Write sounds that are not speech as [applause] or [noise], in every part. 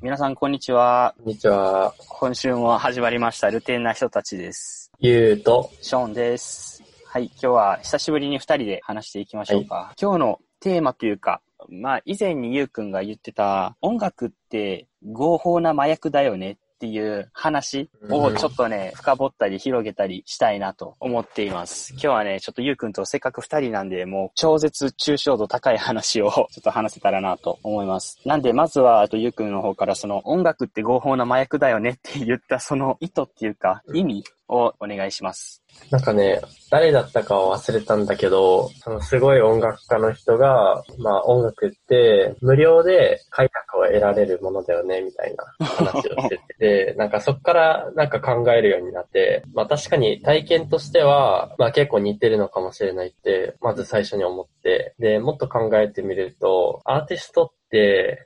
はい。皆さん、こんにちは。こんにちは。今週も始まりました、ルテンな人たちです。ゆうと、ショーンです。はい。今日は久しぶりに二人で話していきましょうか。今日のテーマというか、まあ、以前にゆうくんが言ってた、音楽って合法な麻薬だよねっていう話をちょっとね、深掘ったり広げたりしたいなと思っています。今日はね、ちょっとゆうくんとせっかく二人なんで、もう超絶抽象度高い話を [laughs] ちょっと話せたらなと思います。なんで、まずは、あとゆうくんの方からその音楽って合法な麻薬だよねって言ったその意図っていうか、意味をお願いします。なんかね、誰だったかは忘れたんだけど、そのすごい音楽家の人が、まあ音楽って無料で快楽を得られるものだよね、みたいな話をしてて、で、[laughs] なんかそっからなんか考えるようになって、まあ確かに体験としては、まあ結構似てるのかもしれないって、まず最初に思って、で、もっと考えてみると、アーティストって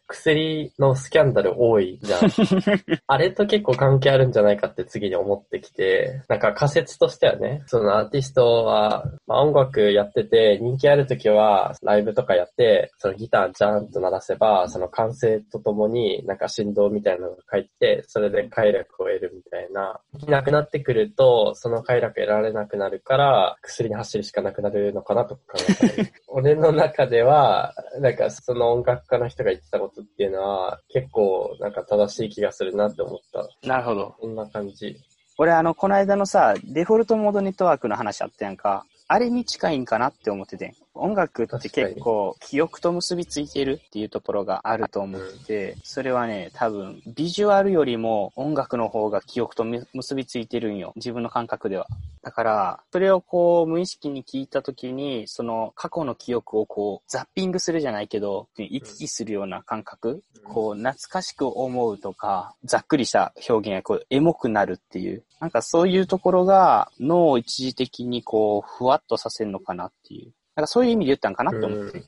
薬のスキャンダル多いじゃん。[laughs] あれと結構関係あるんじゃないかって次に思ってきて、なんか仮説としてはね、そのアーティストは、まあ、音楽やってて人気ある時はライブとかやって、そのギタージャーンと鳴らせば、その歓声とともになんか振動みたいなのが返って、それで快楽を得るみたいな。できなくなってくると、その快楽得られなくなるから、薬に走るしかなくなるのかなと考えたり。[laughs] 俺の中では、なんかその音楽家の人が言ってたことっていうのは、結構なんか正しい気がするなって思った。なるほど。こんな感じ。俺、あの、この間のさ、デフォルトモードネットワークの話あったやんか。あれに近いんかなって思ってて。音楽って結構記憶と結びついてるっていうところがあると思ってて、それはね、多分、ビジュアルよりも音楽の方が記憶と結びついてるんよ。自分の感覚では。だから、それをこう、無意識に聞いたときに、その過去の記憶をこう、ザッピングするじゃないけど、行き来するような感覚、こう、懐かしく思うとか、ざっくりした表現がこう、エモくなるっていう。なんかそういうところが脳を一時的にこう、ふわっとさせるのかなっていう。なんかそういう意味で言ったんかなって思って。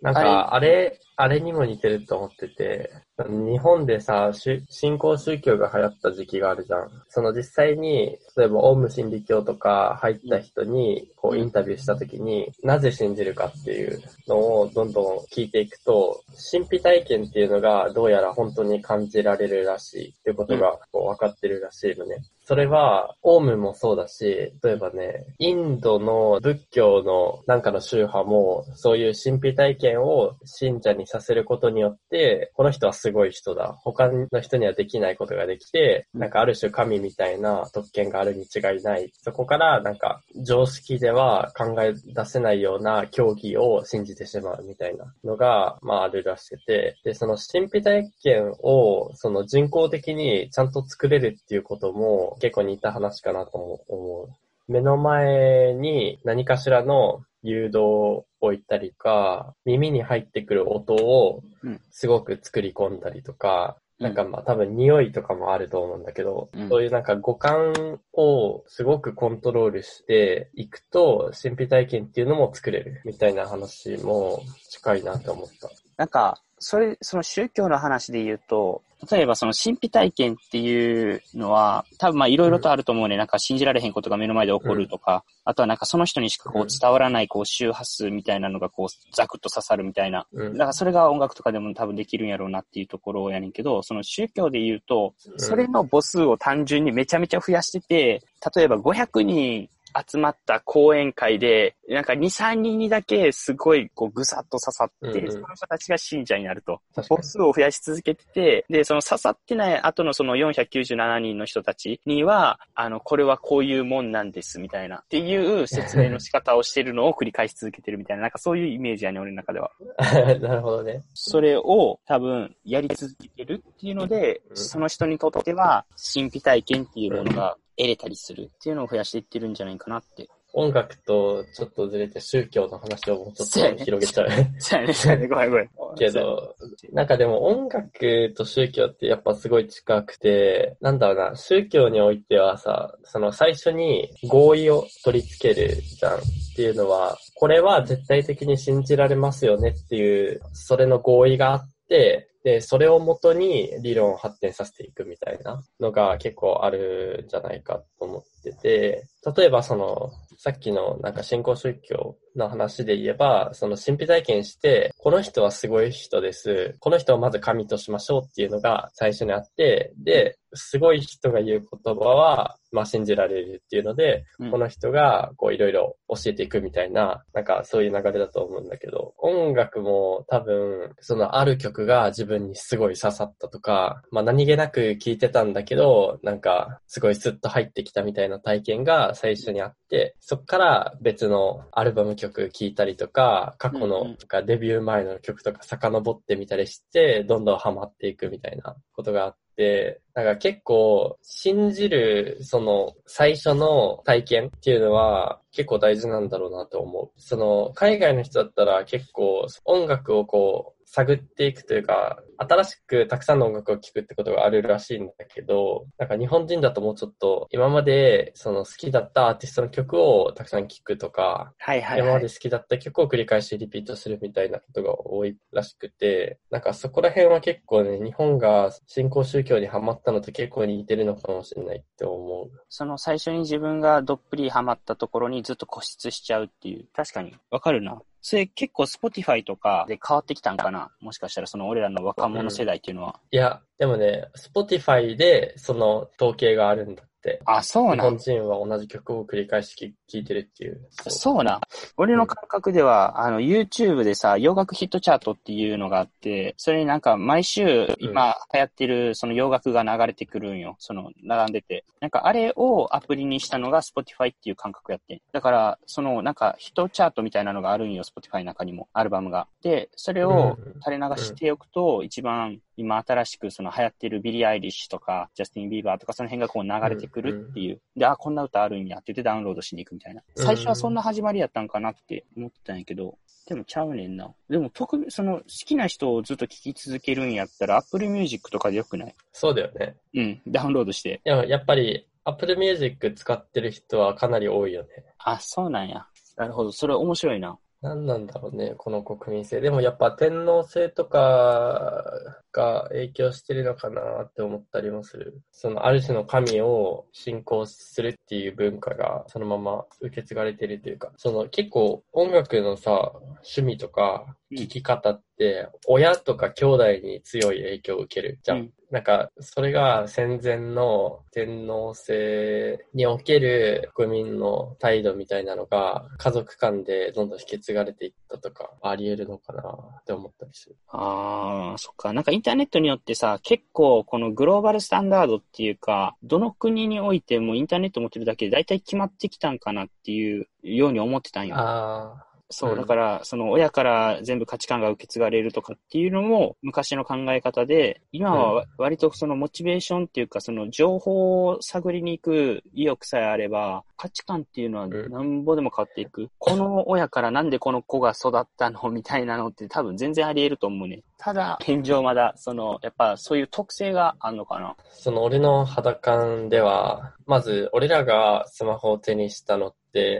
なんか、あれ、あれにも似てると思ってて、日本でさ、新興宗教が流行った時期があるじゃん。その実際に、例えばオウム真理教とか入った人に、こうインタビューした時に、なぜ信じるかっていうのをどんどん聞いていくと、神秘体験っていうのがどうやら本当に感じられるらしいっていうことがこう分かってるらしいのね。それは、オウムもそうだし、例えばね、インドの仏教のなんかの宗派も、そういう神秘体験を信者にさせることによって、この人はすごい人だ。他の人にはできないことができて、なんかある種神みたいな特権があるに違いない。そこからなんか常識では考え出せないような競技を信じてしまうみたいなのが、まああるらしくて、で、その神秘体験をその人工的にちゃんと作れるっていうことも結構似た話かなと思う。目の前に何かしらの誘導を置いたりか、耳に入ってくる音をすごく作り込んだりとか、うん、なんかまあ多分匂いとかもあると思うんだけど、うん、そういうなんか五感をすごくコントロールしていくと、神秘体験っていうのも作れるみたいな話も近いなと思った。なんか、それ、その宗教の話で言うと、例えばその神秘体験っていうのは、多分まあいろいろとあると思うね。うん、なんか信じられへんことが目の前で起こるとか、うん、あとはなんかその人にしかこう伝わらないこう周波数みたいなのがこうザクッと刺さるみたいな。うん、だからそれが音楽とかでも多分できるんやろうなっていうところやねんけど、その宗教で言うと、それの母数を単純にめちゃめちゃ増やしてて、例えば500人集まった講演会で、なんか2、3人にだけすごいこうぐさっと刺さって、うんうん、その人たちが信者になると。母数を増やし続けてて、で、その刺さってない後のその497人の人たちには、あの、これはこういうもんなんですみたいな、っていう説明の仕方をしてるのを繰り返し続けてるみたいな、なんかそういうイメージやね、俺の中では。[laughs] なるほどね。それを多分やり続けるっていうので、うん、その人にとっては神秘体験っていうものが、得れたりするっていうのを増やしていってるんじゃないかなって。音楽とちょっとずれて宗教の話をもうちょっと広げちゃう。そうやね、そうやね、ごめんごめん。[laughs] けど、なんかでも音楽と宗教ってやっぱすごい近くて、なんだろうな、宗教においてはさ、その最初に合意を取り付けるじゃんっていうのは、これは絶対的に信じられますよねっていう、それの合意があって、で、それをもとに理論を発展させていくみたいなのが結構あるんじゃないかと思ってて、例えばその、さっきのなんか新興宗教の話で言えば、その神秘体験して、この人はすごい人です。この人をまず神としましょうっていうのが最初にあって、で、すごい人が言う言葉は、まあ信じられるっていうので、うん、この人がこういろいろ教えていくみたいな、なんかそういう流れだと思うんだけど、音楽も多分、そのある曲が自分にすごい刺さったとか、まあ何気なく聴いてたんだけど、なんかすごいスッと入ってきたみたいな体験が最初にあって、そっから別のアルバム曲聴いたりとか、過去のデビュー前の曲とか遡ってみたりして、どんどんハマっていくみたいなことがあって、なんか結構信じるその最初の体験っていうのは結構大事なんだろうなと思う。その海外の人だったら結構音楽をこう探っていくというか、新しくたくさんの音楽を聴くってことがあるらしいんだけど、なんか日本人だともうちょっと、今までその好きだったアーティストの曲をたくさん聴くとか、はいはい、はい、今まで好きだった曲を繰り返しリピートするみたいなことが多いらしくて、なんかそこら辺は結構ね、日本が新興宗教にハマったのと結構似てるのかもしれないって思う。その最初に自分がどっぷりハマったところにずっと固執しちゃうっていう。確かに。わかるな。それ結構 Spotify とかで変わってきたんかな？もしかしたらその俺らの若者世代っていうのは。いや、でもね、Spotify でその統計があるんだ。あ、そうなん。日本人は同じ曲を繰り返し聴いてるっていう。そうな。俺の感覚では、うん、あの、YouTube でさ、洋楽ヒットチャートっていうのがあって、それになんか毎週今流行ってるその洋楽が流れてくるんよ。その、並んでて。なんかあれをアプリにしたのが Spotify っていう感覚やって。だから、そのなんかヒットチャートみたいなのがあるんよ。Spotify の中にも、アルバムが。で、それを垂れ流しておくと、一番今新しくその流行ってるビリー・アイリッシュとか、ジャスティン・ビーバーとかその辺がこう流れてくるっていう。で、あ、こんな歌あるんやって言ってダウンロードしに行くみたいな。最初はそんな始まりやったんかなって思ってたんやけど、でもちゃうねんな。でも特にその好きな人をずっと聴き続けるんやったら Apple Music とかでよくない？そうだよね。うん、ダウンロードして。いや、やっぱり Apple Music 使ってる人はかなり多いよね。あ、そうなんや。なるほど。それ面白いな。何なんだろうね、この国民性。でもやっぱ天皇制とかが影響してるのかなって思ったりもする。そのある種の神を信仰するっていう文化がそのまま受け継がれてるというか、その結構音楽のさ、趣味とか聴き方って親とか兄弟に強い影響を受けるじゃん。うんなんか、それが戦前の天皇制における国民の態度みたいなのが家族間でどんどん引き継がれていったとか、あり得るのかなって思ったりする。ああ、そっか。なんかインターネットによってさ、結構このグローバルスタンダードっていうか、どの国においてもインターネット持ってるだけで大体決まってきたんかなっていうように思ってたんよ。ああ。そう、だから、その親から全部価値観が受け継がれるとかっていうのも昔の考え方で、今は割とそのモチベーションっていうか、その情報を探りに行く意欲さえあれば、価値観っていうのはなんぼでも変わっていく。この親からなんでこの子が育ったのみたいなのって多分全然あり得ると思うね。ただ、現状まだ、その、やっぱそういう特性があるのかな。その俺の肌感では、まず俺らがスマホを手にしたのっ、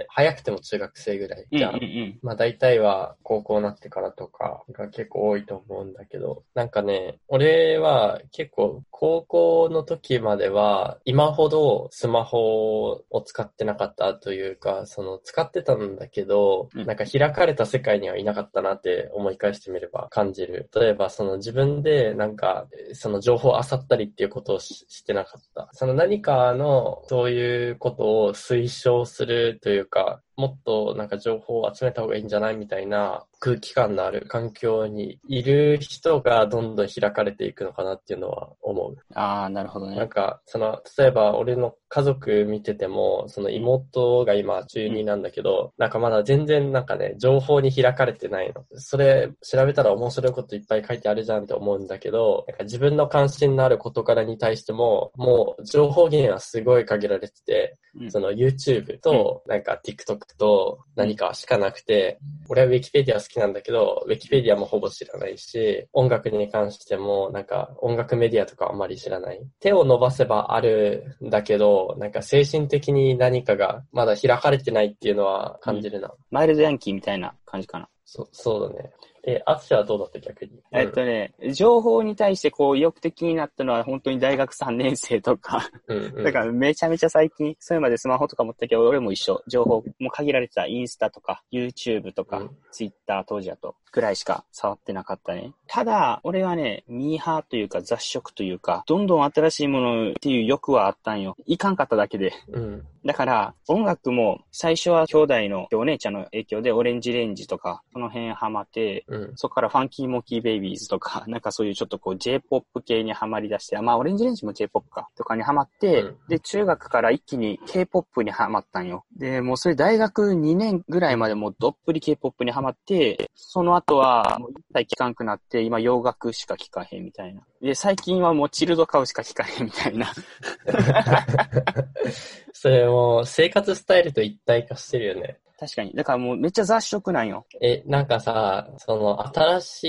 早くても中学生ぐらいじゃん。うんうんうん、まあ大体は高校になってからとかが結構多いと思うんだけど、なんかね、俺は結構高校の時までは今ほどスマホを使ってなかったというか、その使ってたんだけど、うん、なんか開かれた世界にはいなかったなって思い返してみれば感じる。例えばその自分でなんかその情報を漁ったりっていうことをしてなかった。その何かのそういうことを推奨するというか、もっとなんか情報を集めた方がいいんじゃないみたいな空気感のある環境にいる人がどんどん開かれていくのかなっていうのは思う。ああ、なるほどね。なんか、その、例えば俺の家族見てても、その妹が今中2なんだけど、うん、なんかまだ全然なんかね、情報に開かれてないの。それ調べたら面白いこといっぱい書いてあるじゃんって思うんだけど、なんか自分の関心のある事柄に対しても、もう情報源はすごい限られてて、うん、その YouTube となんか TikTok と何かしかなくて、俺は Wikipedia 好きなんだけど、Wikipedia もほぼ知らないし、音楽に関してもなんか音楽メディアとかあんまり知らない。手を伸ばせばあるんだけど、なんか精神的に何かがまだ開かれてないっていうのは感じるな。うん、マイルドヤンキーみたいな感じかな。そ、そうだね。え、アツシはどうだった？逆に。えっとね、情報に対してこう意欲的になったのは本当に大学3年生とか、うん、うん。だからめちゃめちゃ最近、それまでスマホとか持ったけど、俺も一緒。情報も限られてたインスタとか、YouTube とか、うんツイッター当時だと、くらいしか触ってなかったね。ただ、俺はね、ミーハーというか雑食というか、どんどん新しいものっていう欲はあったんよ。いかんかっただけで。うん。だから、音楽も最初は兄弟のお姉ちゃんの影響でオレンジレンジとか、その辺ハマって、うん。そこからファンキーモキーベイビーズとか、[laughs] なんかそういうちょっとこう J-POP 系にハマり出して、まあオレンジレンジも J-POP か、とかにハマって、うんで、中学から一気に K-POP にハマったんよ。で、もうそれ大学2年ぐらいまでもうどっぷり K-POP にハマって、その後はもう一切聴かんくなって、今洋楽しか聴かへんみたいな。で、最近はもうチルドカウしか聴かへんみたいな。[laughs] [laughs] それもう生活スタイルと一体化してるよね。確かに。だからもうめっちゃ雑食なんよ。え、なんかさ、その新し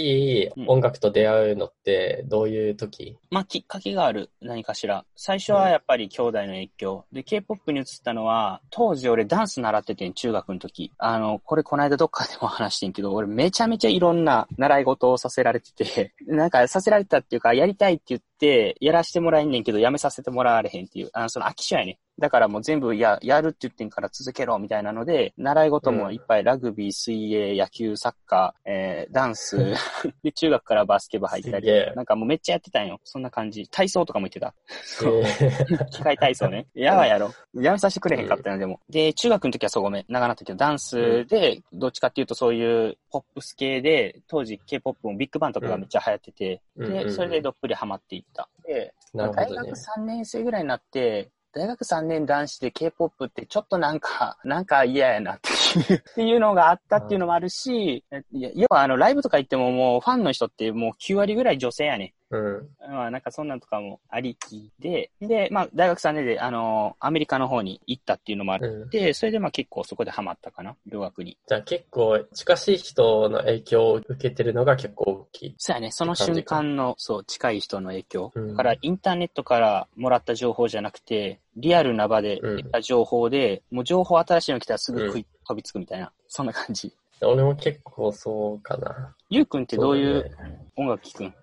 い音楽と出会うのってどういう時？まあ、きっかけがある。何かしら。最初はやっぱり兄弟の影響。で、K-POP に移ったのは、当時俺ダンス習っててん、中学の時。あの、これこの間どっかでも話してんけど、俺めちゃめちゃいろんな習い事をさせられてて、なんかさせられたっていうか、やりたいって言って、やらしてもらえんねんけど、やめさせてもらわれへんっていう、あの、その飽き性やね。だからもう全部や、やるって言ってんから続けろみたいなので、習い事もいっぱいラグビー、水泳、野球、サッカー、えー、ダンス、[laughs] で、中学からバスケ部入ったりなんかもうめっちゃやってたんよ。そんな感じ。体操とかも言ってた。そう。えー機械体操ね。[laughs] やばいやろ。やめさせてくれへんかったよ、でも。で、中学の時はそうごめん。長なったけど、ダンスで、どっちかっていうとそういうポップス系で、当時 K-POP もビッグバンとかがめっちゃ流行ってて、で、それでどっぷりハマっていった。で、大学なるほどね。3年生ぐらいになって、大学3年男子で K-POP ってちょっとなんか、[laughs] なんか嫌やなっていう、[laughs] っていうのがあったっていうのもあるし、い要はあのライブとか行ってももうファンの人ってもう9割ぐらい女性やね。うん。まあなんかそんなんとかもありきで、で、まあ大学3年であの、アメリカの方に行ったっていうのもあっうん。て、それでまあ結構そこでハマったかな、留学に。じゃあ結構近しい人の影響を受けてるのが結構大きい。そうやね、その瞬間の、そう、近い人の影響。うんだからインターネットからもらった情報じゃなくて、リアルな場で得た情報で、もう情報新しいの来たらすぐ食い、飛びつくみたいな、そんな感じ。俺も結構そうかな。ゆうくんってどういう音楽聴くん？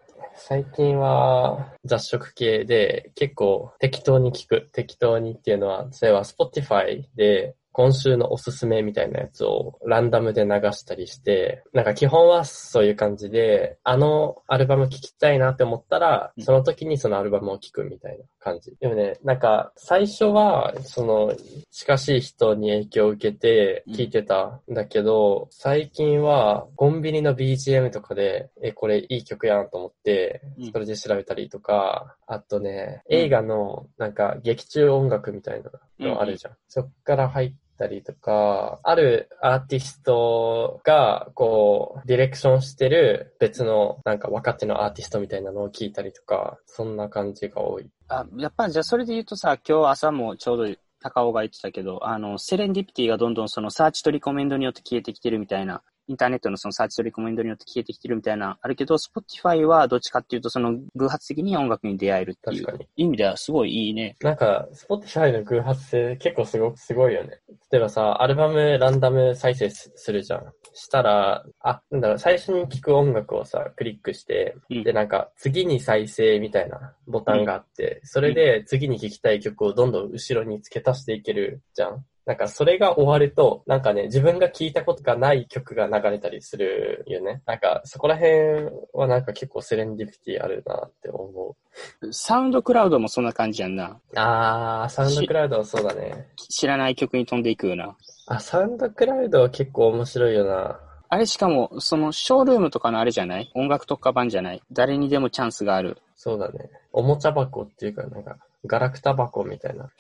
最近は雑食系で結構適当に聞く。適当にっていうのは、例えば Spotify で今週のおすすめみたいなやつをランダムで流したりして、なんか基本はそういう感じで、あのアルバム聴きたいなって思ったらう、んその時にそのアルバムを聴くみたいな感じ。でもね、なんか最初は、その近しい人に影響を受けて聴いてたんだけど、最近はコンビニの BGM とかで、え、これいい曲やんと思ってうん、それで調べたりとか、あとね、うん映画のなんか劇中音楽みたいなのあるじゃん。そっから入ったりとか、あるアーティストが、こう、ディレクションしてる別のなんか若手のアーティストみたいなのを聞いたりとか、そんな感じが多い。あ、やっぱじゃあそれで言うとさ、今日朝もちょうど高尾が言ってたけど、あの、セレンディピティがどんどんそのサーチとリコメンドによって消えてきてるみたいな、インターネットのそのサーチとリコメンドによって消えてきてるみたいな、あるけど、Spotify はどっちかっていうとその偶発的に音楽に出会えるっていう確かに意味ではすごいいいね。なんか、Spotify の偶発性結構すごすごいよね。例えばさ、アルバムランダム再生すするじゃん。したら、あ、なんだろう、最初に聴く音楽をさ、クリックして、うんで、なんか、次に再生みたいなボタンがあって、それで次に聴きたい曲をどんどん後ろに付け足していけるじゃん。なんか、それが終わると、なんかね、自分が聴いたことがない曲が流れたりするよね。なんか、そこら辺はなんか結構セレンディピティあるなって思う。サウンドクラウドもそんな感じやんな。あー、サウンドクラウドはそうだね。知らない曲に飛んでいくような。あ、サウンドクラウドは結構面白いよな。あれしかも、そのショールームとかのあれじゃない？音楽特化版じゃない？誰にでもチャンスがある。そうだね。おもちゃ箱っていうか、なんか、ガラクタ箱みたいな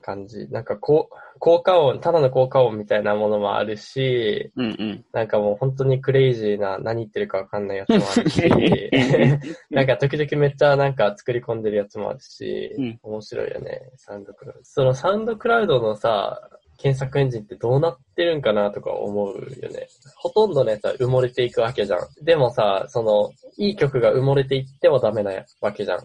感じ。[laughs] なんかこう、効果音、ただの効果音みたいなものもあるし、うんうん。なんかもう本当にクレイジーな何言ってるかわかんないやつもあるし、[laughs] なんか時々めっちゃなんか作り込んでるやつもあるし、うん面白いよね、サウンドクラウド。そのサウンドクラウドのさ、検索エンジンってどうなってるんかなとか思うよね。ほとんどのやつは埋もれていくわけじゃん。でもさ、その、いい曲が埋もれていってもダメなわけじゃん。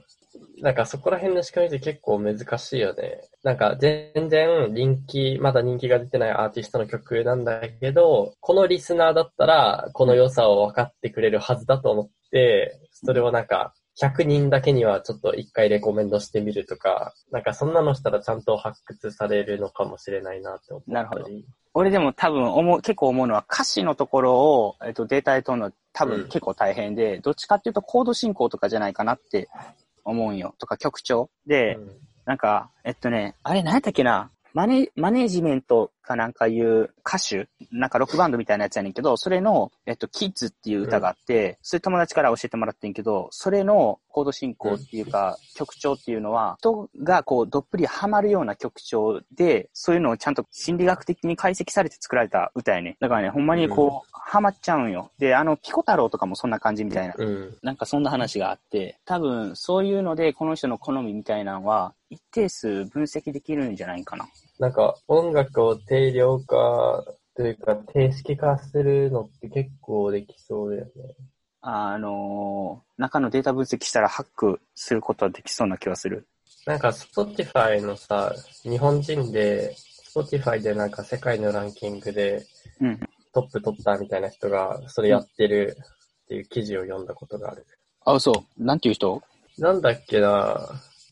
なんかそこら辺の仕組みって結構難しいよね。なんか全然人気、まだ人気が出てないアーティストの曲なんだけど、このリスナーだったらこの良さを分かってくれるはずだと思って、それをなんか100人だけにはちょっと一回レコメンドしてみるとか、なんかそんなのしたらちゃんと発掘されるのかもしれないなって思ったり。なるほど俺でも多分思う、結構思うのは歌詞のところを、えっと、データで取るの多うん分結構大変で、どっちかっていうとコード進行とかじゃないかなって思うんよ。とか曲調。で、うんなんか、えっとね、あれ何やったっけな？マネ、マネージメントかなんかいう歌手なんかロックバンドみたいなやつやねんけど、それの、えっと、キッズっていう歌があって、それ友達から教えてもらってんけど、それのコード進行っていうか、曲調っていうのは、人がこう、どっぷりハマるような曲調で、そういうのをちゃんと心理学的に解析されて作られた歌やね。だからね、ほんまにこう、ハマっちゃうんよ。で、あの、ピコ太郎とかもそんな感じみたいな。うん。なんかそんな話があって、多分そういうのでこの人の好みみたいなのは一定数分析できるんじゃないかな。なんか音楽を定量化というか定式化するのって結構できそうだよね。あのー中のデータ分析したらハックすることはできそうな気はする。なんか Spotify のさ、日本人で Spotify でなんか世界のランキングでうん。トップ取ったみたいな人がそれやってるっていう記事を読んだことがある。あ、そう。なんていう人？なんだっけな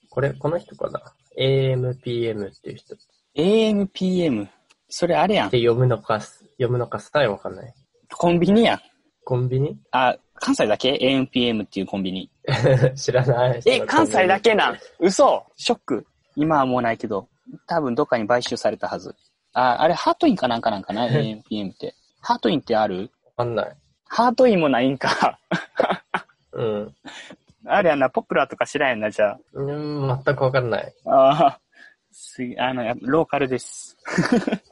これ、この人かな ?AMPM っていう人。っ ?AMPM。それあれやんて。読むのか、読むのかさえわかんない。コンビニやん。コンビニ？あ、関西だけ ?AMPM っていうコンビニ。[laughs] 知らない。え、関西だけけなん？嘘ショック。今はもうないけど、多分どっかに買収されたはず。あ、あれハートインかなんかなんかな [laughs] ?AMPM って。ハートインってある？わかんない。ハートインもないんか。うん。[laughs] あれやんな、ポプラとか知らんやんな、じゃあ。うん、全くわかんない。ああ、すい、あの、ローカルです。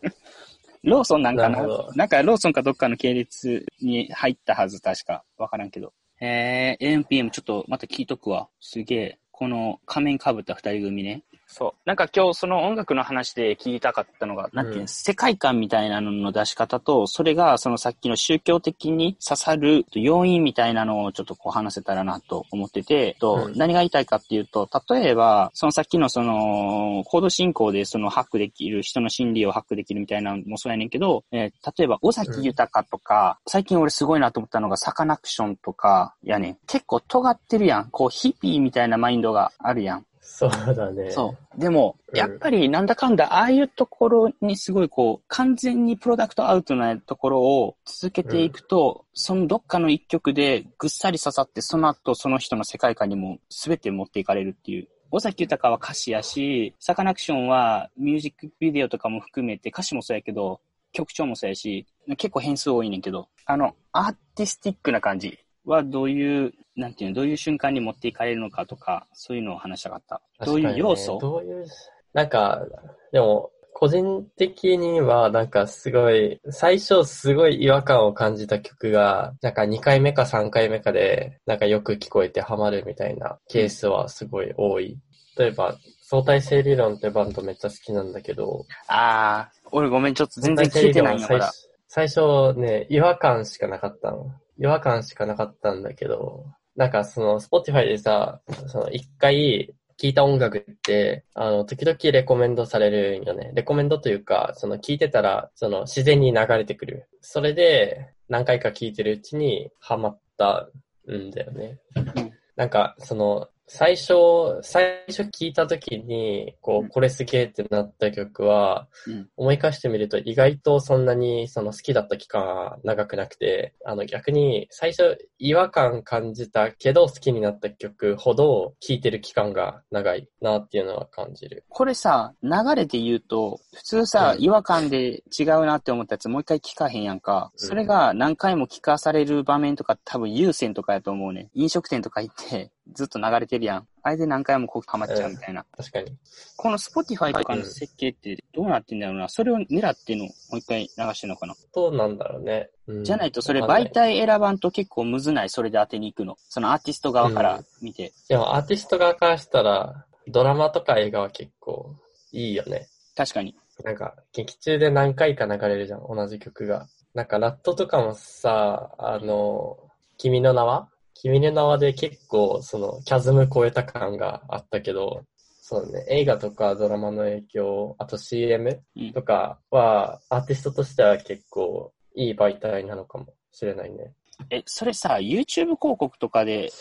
[laughs] ローソンなんかな？なんかローソンかどっかの系列に入ったはず、確か。わからんけど。えー、AMPM ちょっとまた聞いとくわ。すげえ。この仮面被った二人組ね。そう。なんか今日その音楽の話で聞きたかったのが、なんていうの、うん世界観みたいなのの出し方と、それがそのさっきの宗教的に刺さる要因みたいなのをちょっとこう話せたらなと思ってて、とうん何が言いたいかっていうと、例えば、そのさっきのその、コード進行でそのハックできる、人の心理をハックできるみたいなのもそうやねんけど、えー例えば、尾崎豊とか、最近俺すごいなと思ったのがサカナクションとか、やねん。結構尖ってるやん。こう、ヒッピーみたいなマインドがあるやん。そうだね。そう。でも、うんやっぱりなんだかんだ、ああいうところにすごいこう、完全にプロダクトアウトなところを続けていくと、そのどっかの一曲でぐっさり刺さって、その後その人の世界観にも全て持っていかれるっていう。尾崎豊は歌詞やし、サカナクションはミュージックビデオとかも含めて歌詞もそうやけど、曲調もそうやし、結構変数多いねんけど、あの、アーティスティックな感じはどういう、なんていうの、どういう瞬間に持っていかれるのかとか、そういうのを話したかった。どういう要素？どういう、なんか、でも、個人的には、なんかすごい、最初すごい違和感を感じた曲が、なんか2回目か3回目かで、なんかよく聞こえてハマるみたいなケースはすごい多い。例えば、相対性理論ってバンドめっちゃ好きなんだけど、ああ、俺ごめん、ちょっと全然聞いてないんやから。最初ね、違和感しかなかったの。違和感しかなかったんだけど、なんかその、Spotify でさ、その一回聞いた音楽って、あの、時々レコメンドされるんよね。レコメンドというか、その聞いてたら、その自然に流れてくる。それで、何回か聞いてるうちにハマったんだよね。んなんか、その、最初、最初聞いた時に、こうこれすげえってなった曲は、うん思い返してみると意外とそんなにその好きだった期間は長くなくて、あの逆に最初違和感感じたけど好きになった曲ほど聴いてる期間が長いなっていうのは感じる。これさ、流れで言うと、普通さ、うん違和感で違うなって思ったやつもう一回聞かへんやんか。うんそれが何回も聞かされる場面とか多分優先とかやと思うね。飲食店とか行ってずっと流れてるやん。あれで何回もこうハマっちゃうみたいな。確かに。この Spotify とかの設計ってどうなってんだろうな。それを狙っての？もう一回流してんのかな？どうなんだろうね。うんじゃないとそれ媒体選ばんと結構むずない？それで当てに行くの。そのアーティスト側から見て。でもアーティスト側からしたらドラマとか映画は結構いいよね。確かに。なんか、劇中で何回か流れるじゃん、同じ曲が。なんか、ラットとかもさ、あの、君の名は？君の名はで結構、その、キャズム超えた感があったけど、そうね、映画とかドラマの影響、あと CM うんとかは、アーティストとしては結構いい媒体なのかもしれないね。え、それさ、YouTube 広告とかで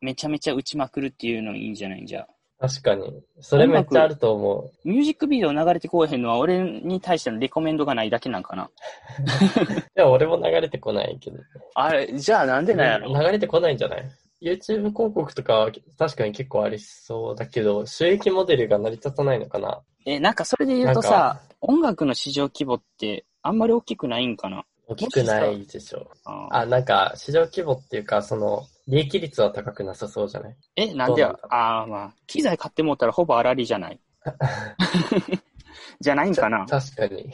めちゃめちゃ打ちまくるっていうのいいんじゃない？んじゃ。確かに。それめっちゃあると思う。ミュージックビデオ流れてこうへんのは俺に対してのレコメンドがないだけなんかな。[laughs] いや、俺も流れてこないけど。あれ、じゃあなんでなんやろ？流れてこないんじゃない ?YouTube 広告とかは確かに結構ありそうだけど、収益モデルが成り立たないのかな？え、なんかそれで言うとさ、音楽の市場規模ってあんまり大きくないんかな？大きくないでしょ。あーあ、なんか、市場規模っていうか、その、利益率は高くなさそうじゃない？え、なんでああ、まあ、機材買ってもったらほぼ粗利じゃない。[laughs] じゃないんかな？確かに。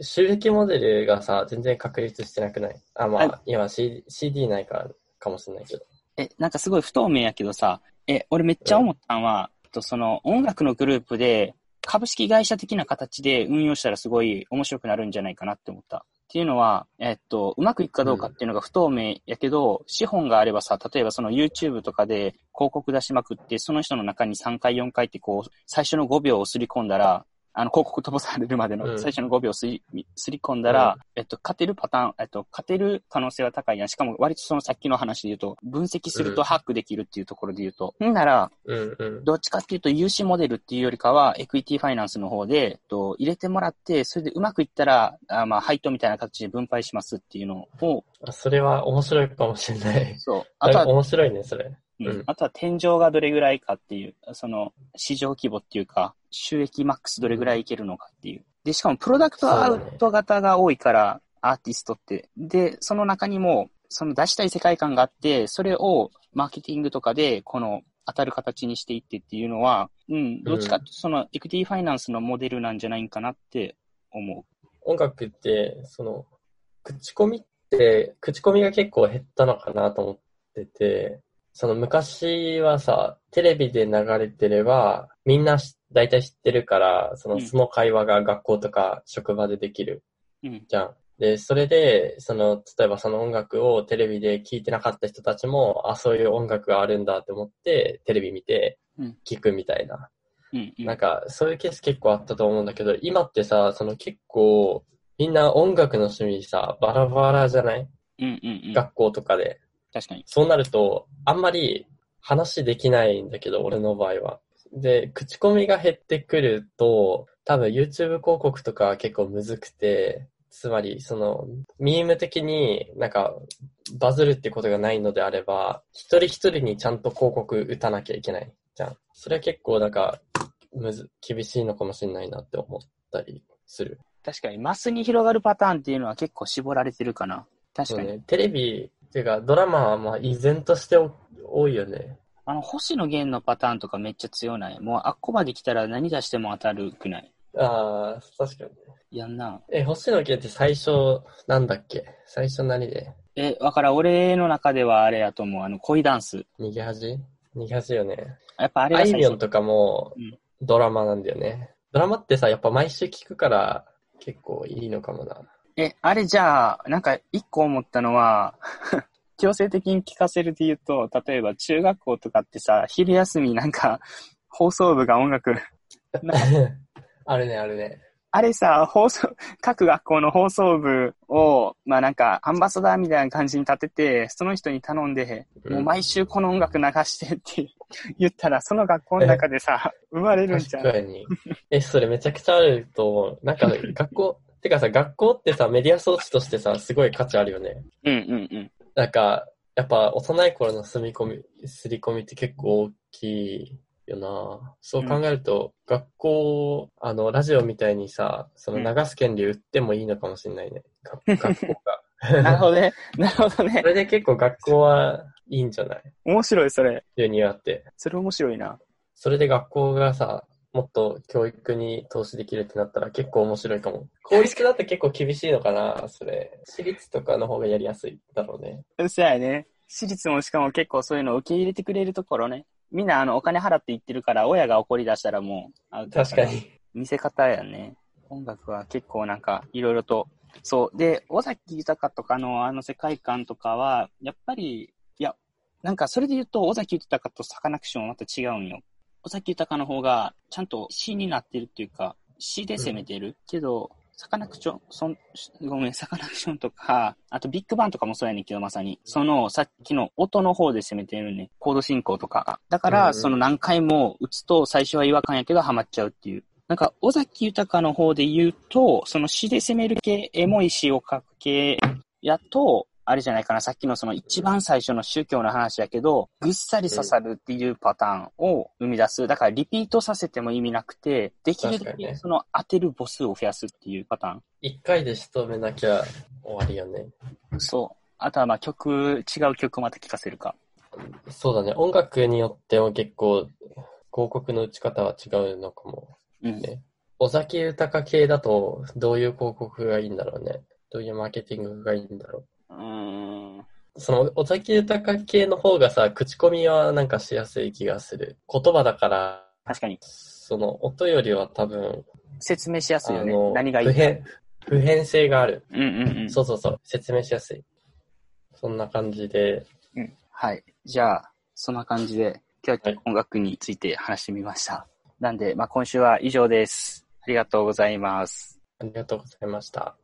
収益モデルがさ、全然確立してなくない？あ、まはいあ、今 CD, CD ないからかもしれないけど。え、なんかすごい不透明やけどさ、え、俺めっちゃ思ったんは、とその音楽のグループで株式会社的な形で運用したらすごい面白くなるんじゃないかなって思った。っていうのは、えっと、うまくいくかどうかっていうのが不透明やけど、資本があればさ、例えばその YouTube とかで広告出しまくって、その人の中に3回4回ってこう、最初の5秒をすり込んだら、あの、広告飛ばされるまでうんの最初の5秒すり、すり込んだら、えっと、勝てるパターン、えっと、勝てる可能性は高いやん。しかも割とそのさっきの話で言うと、分析するとハックできるっていうところで言うと。んなら、うんうん。どっちかっていうと、融資モデルっていうよりかは、エクイティファイナンスの方で、えっと、入れてもらって、それでうまくいったら、あまあ、配当みたいな形で分配しますっていうのを、あそれは面白いかもしれない。そう。あとは、面白いね、それ。うんうんあとは天井がどれぐらいかっていう、その、市場規模っていうか、収益マックスどれぐらいいけるのかっていう。で、しかもプロダクトアウト型が多いから、アーティストって。で、その中にも、その出したい世界観があって、それをマーケティングとかで、この、当たる形にしていってっていうのは、うん、どっちかってその、エクイティファイナンスのモデルなんじゃないかなって思音楽って、その、口コミって、口コミが結構減ったのかなと思ってて、その昔はさ、テレビで流れてれば、みんなし大体知ってるから、そうんの、その会話が学校とか職場でできるう。うん。じゃん。で、それで、その、例えばその音楽をテレビで聴いてなかった人たちも、あ、そういう音楽があるんだって思って、テレビ見てうん、聴くみたいな。うん。うんなんか、そういうケース結構あったと思うんだけど、今ってさ、その結構、みんな音楽の趣味さ、バラバラじゃない、うんうんうん。学校とかで。確かに。そうなると、あんまり話できないんだけど、俺の場合は。で、口コミが減ってくると、多分 YouTube 広告とか結構むずくて、つまり、その、ミーム的になんか、バズるってことがないのであれば、一人一人にちゃんと広告打たなきゃいけないじゃん。それは結構なんか、むず、厳しいのかもしれないなって思ったりする。確かに、マスに広がるパターンっていうのは結構絞られてるかな。確かに。ね、テレビ、っていうかドラマはまあ依然としてお多いよね。あの、星野源のパターンとかめっちゃ強ない？もう、あっこまで来たら何出しても当たるくない？ああ、確かにね。やんな。え、星野源って最初、なんだっけ？最初何で？え、わからん、俺の中ではあれやと思う。あの、恋ダンス。逃げ恥？逃げ恥よね。やっぱあれあが。いみょんとかもうんドラマなんだよね。ドラマってさ、やっぱ毎週聞くから結構いいのかもな。え、あれじゃあ、なんか一個思ったのは、[laughs] 強制的に聞かせるで言うと、例えば中学校とかってさ、昼休みなんか、放送部が音楽、[laughs] あるね、あるね。あれさ、放送、各学校の放送部を、まあなんか、アンバサダーみたいな感じに立てて、その人に頼んで、うんもう毎週この音楽流してって [laughs] 言ったら、その学校の中でさ、生まれるんじゃん。確かに。え、それめちゃくちゃあると思う。なんか、学校、てかさ、学校ってさ、メディア装置としてさ、すごい価値あるよね。うんうんうん。なんか、やっぱ幼い頃の住み込み、すり込みって結構大きいよな。そう考えると、学校、あの、ラジオみたいにさ、その流す権利売ってもいいのかもしれないね。が [laughs] 学校が。なるほどね。なるほどねそ。れで結構学校はいいんじゃない？面白い、それ。ユニアって。それ面白いな。それで学校がさ、もっと教育に投資できるってなったら結構面白いかも。公立だって結構厳しいのかな、それ。私立とかの方がやりやすいだろうね。そうやね。私立もしかも結構そういうのを受け入れてくれるところね。みんなあのお金払って行ってるから、親が怒り出したらもう確か。に。見せ方やね。音楽は結構なんかいろいろと。そう。で、尾崎豊とかのあの世界観とかは、やっぱり、いや、なんかそれで言うと、尾崎豊とサカナクションはまた違うんよ。尾崎豊の方がちゃんと詩になってるっていうか、詩で攻めてる。けど、サカナクション、そん、ごめん、サカナクションとか、あとビッグバンとかもそうやねんけど、まさに。その、さっきの音の方で攻めてるね。コード進行とか。だから、うんその何回も打つと最初は違和感やけどハマっちゃうっていう。なんか、尾崎豊の方で言うと、その詩で攻める系、エモい詩を書く系やと、あれじゃないかな、さっきのその一番最初の宗教の話やけど、ぐっさり刺さるっていうパターンを生み出す。だからリピートさせても意味なくて、できるだけその当てる母数を増やすっていうパターン。一回で仕留めなきゃ終わりよね。そう。あとはまあ曲、違う曲また聴かせるか。そうだね。音楽によっても結構、広告の打ち方は違うのかも。うん。ね尾崎豊系だと、どういう広告がいいんだろうね。どういうマーケティングがいいんだろう。うーん。その、尾崎豊系の方がさ、口コミはなんかしやすい気がする。言葉だから、確かに。その、音よりは多分、説明しやすいよね。何がいいか。普遍、普遍性がある。うんうんうん。そうそうそう。説明しやすい。そんな感じで、うん。はい。じゃあ、そんな感じで、今日ははい音楽について話してみました。なんで、まあ今週は以上です。ありがとうございます。ありがとうございました。